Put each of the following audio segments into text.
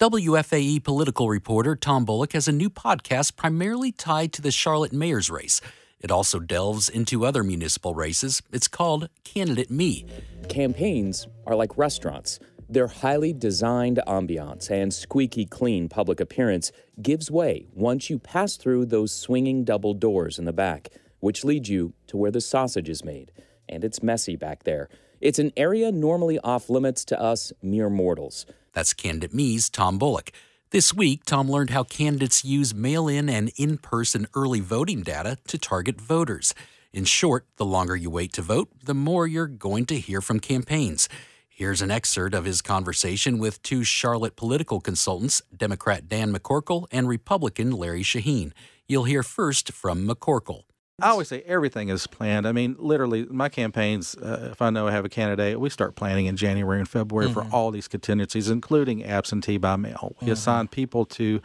WFAE political reporter Tom Bullock has a new podcast primarily tied to the Charlotte mayor's race. It also delves into other municipal races. It's called Candidate Me. Campaigns are like restaurants. Their highly designed ambiance and squeaky clean public appearance gives way once you pass through those swinging double doors in the back, which lead you to where the sausage is made. And it's messy back there. It's an area normally off limits to us mere mortals. That's Candidate Me's Tom Bullock. This week, Tom learned how candidates use mail in and in person early voting data to target voters. In short, the longer you wait to vote, the more you're going to hear from campaigns. Here's an excerpt of his conversation with two Charlotte political consultants, Democrat Dan McCorkle and Republican Larry Shaheen. You'll hear first from McCorkle. I always say everything is planned. I mean, literally, my campaigns, uh, if I know I have a candidate, we start planning in January and February for all these contingencies, including absentee by mail. We assign people to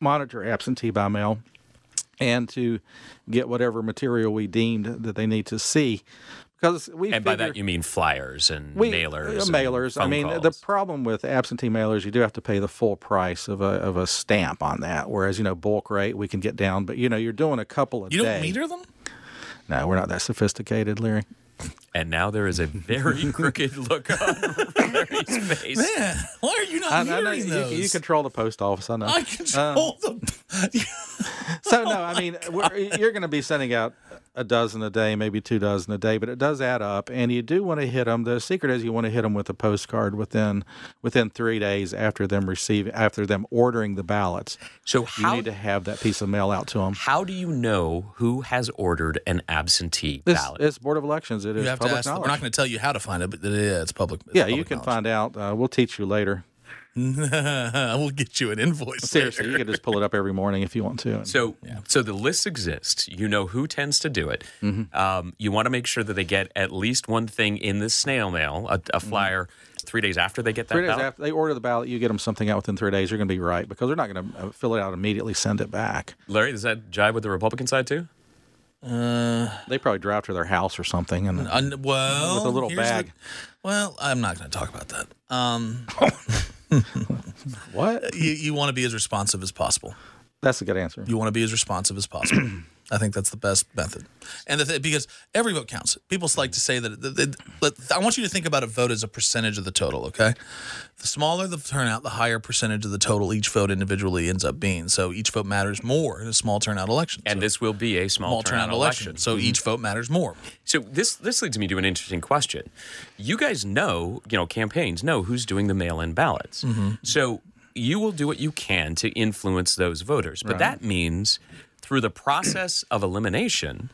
monitor absentee by mail and to get whatever material we deemed that they need to see. Because we And by that you mean flyers and we, mailers. uh, mailers. I mean, the problem with absentee mailers, you do have to pay the full price of a of a stamp on that. Whereas you know, bulk rate we can get down, but you know, you're doing a couple a You don't meter them? No, we're not that sophisticated, Larry. And now there is a very crooked look on Larry's face. Man, why are you not I, I know metering you, you control the post office. I know. I um, control them. so no, I mean, we're, you're going to be sending out a dozen a day, maybe two dozen a day, but it does add up, and you do want to hit them. The secret is you want to hit them with a postcard within within three days after them receiving after them ordering the ballots. So You need to have that piece of mail out to them. how do you know who has ordered an absentee This ballot? it's Board of Elections. It is You have to public ask. them. knowledge. We're not going to tell you how to find it, but yeah, it's public. it's yeah, you can knowledge. find out. Uh, we'll teach you later. we'll get you an invoice. Seriously, later. you can just pull it up every morning if you want to. So, so the lists exist. You know who tends to do it. Mm-hmm. Um, you want to make sure that they get at least one thing in the snail mail, a, a flyer, three days after they get that Mm-hmm. Three days ballot. after they order the ballot, you get them something out within three days. You're going to be right because they're not going to fill it out immediately, send it back. Larry, does that jive with the Republican side too? They probably drive to their house or something, and Uh, well, With a little here's the- bag. well, I'm not going to talk about that. Um, what? you, you want to be as responsive as possible. That's a good answer. You want to be as responsive as possible. I think that's the best method, and the th- because every vote counts. People like to say that, that, I want you to think about a vote as a percentage of the total. Okay, the smaller the turnout, the higher percentage of the total each vote individually ends up being. So each vote matters more in a small turnout election. And so, this will be a small, small turnout election. So Mm-hmm. each vote matters more. So this this leads me to an interesting question. You guys know, you know, campaigns know who's doing the mail-in ballots. Mm-hmm. So you will do what you can to influence those voters, but that means through the process of elimination,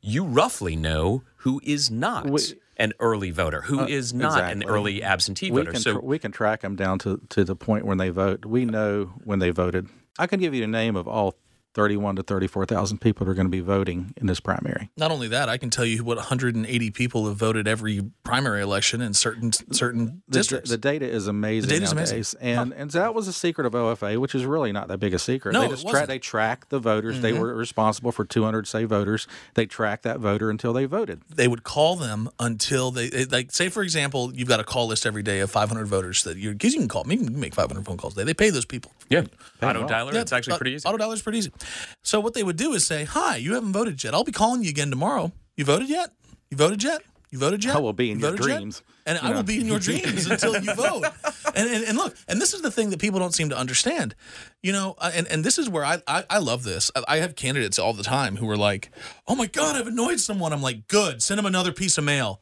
you roughly know who is not We- an early voter, who uh, is not an early absentee we voter. can so we can track them down to, to the point when they vote. We know when they voted. I can give you the name of all 31 to 34,000 people that are going to be voting in this primary. Not only that, I can tell you what 180 people have voted every primary election in certain certain The, districts. the data is amazing The data's nowadays, and and that was a secret of OFA, which is really not that big a secret. No, they it wasn't. they track the voters. They were responsible for 200 say voters. They track that voter until they voted. they would call them until they, they- like say for example you've got a call list every day of 500 voters that you because you can call me you can make 500 phone calls a day they pay those people yeah, auto well. dialer, it's actually uh, pretty easy. auto dialer's pretty easy so what they would do is say hi you haven't voted yet i'll be calling you again tomorrow you voted yet you voted yet you voted yet I will be in You your voted yet? dreams. and I You will be in your dreams until you vote. And, and and look, and this is the thing that people don't seem to understand. You know, uh, and and this is where I I, I love this. I, I have candidates all the time who are like, "Oh my God, I've annoyed someone." I'm like, "Good, send them another piece of mail."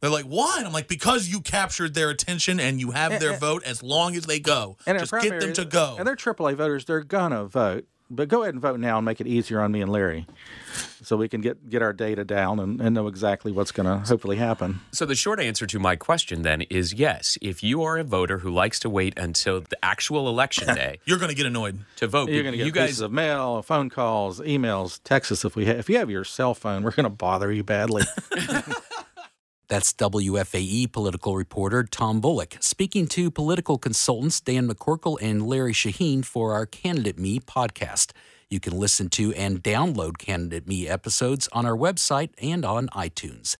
They're like, "Why?" And I'm like, "Because you captured their attention and you have their vote as long as they go. And in Just get them to go." And they're AAA voters. They're gonna vote. But go ahead and vote now and make it easier on me and Larry, so we can get get our data down and, and know exactly what's going to hopefully happen. So the short answer to my question then is yes. If you are a voter who likes to wait until the actual election day You're going to get annoyed. to vote, You're going to get you pieces guys of mail, phone calls, emails, text us if we ha- if you have your cell phone. We're going to bother you badly. That's WFAE political reporter Tom Bullock speaking to political consultants Dan McCorkle and Larry Shaheen for our Candidate Me podcast. You can listen to and download Candidate Me episodes on our website and on iTunes.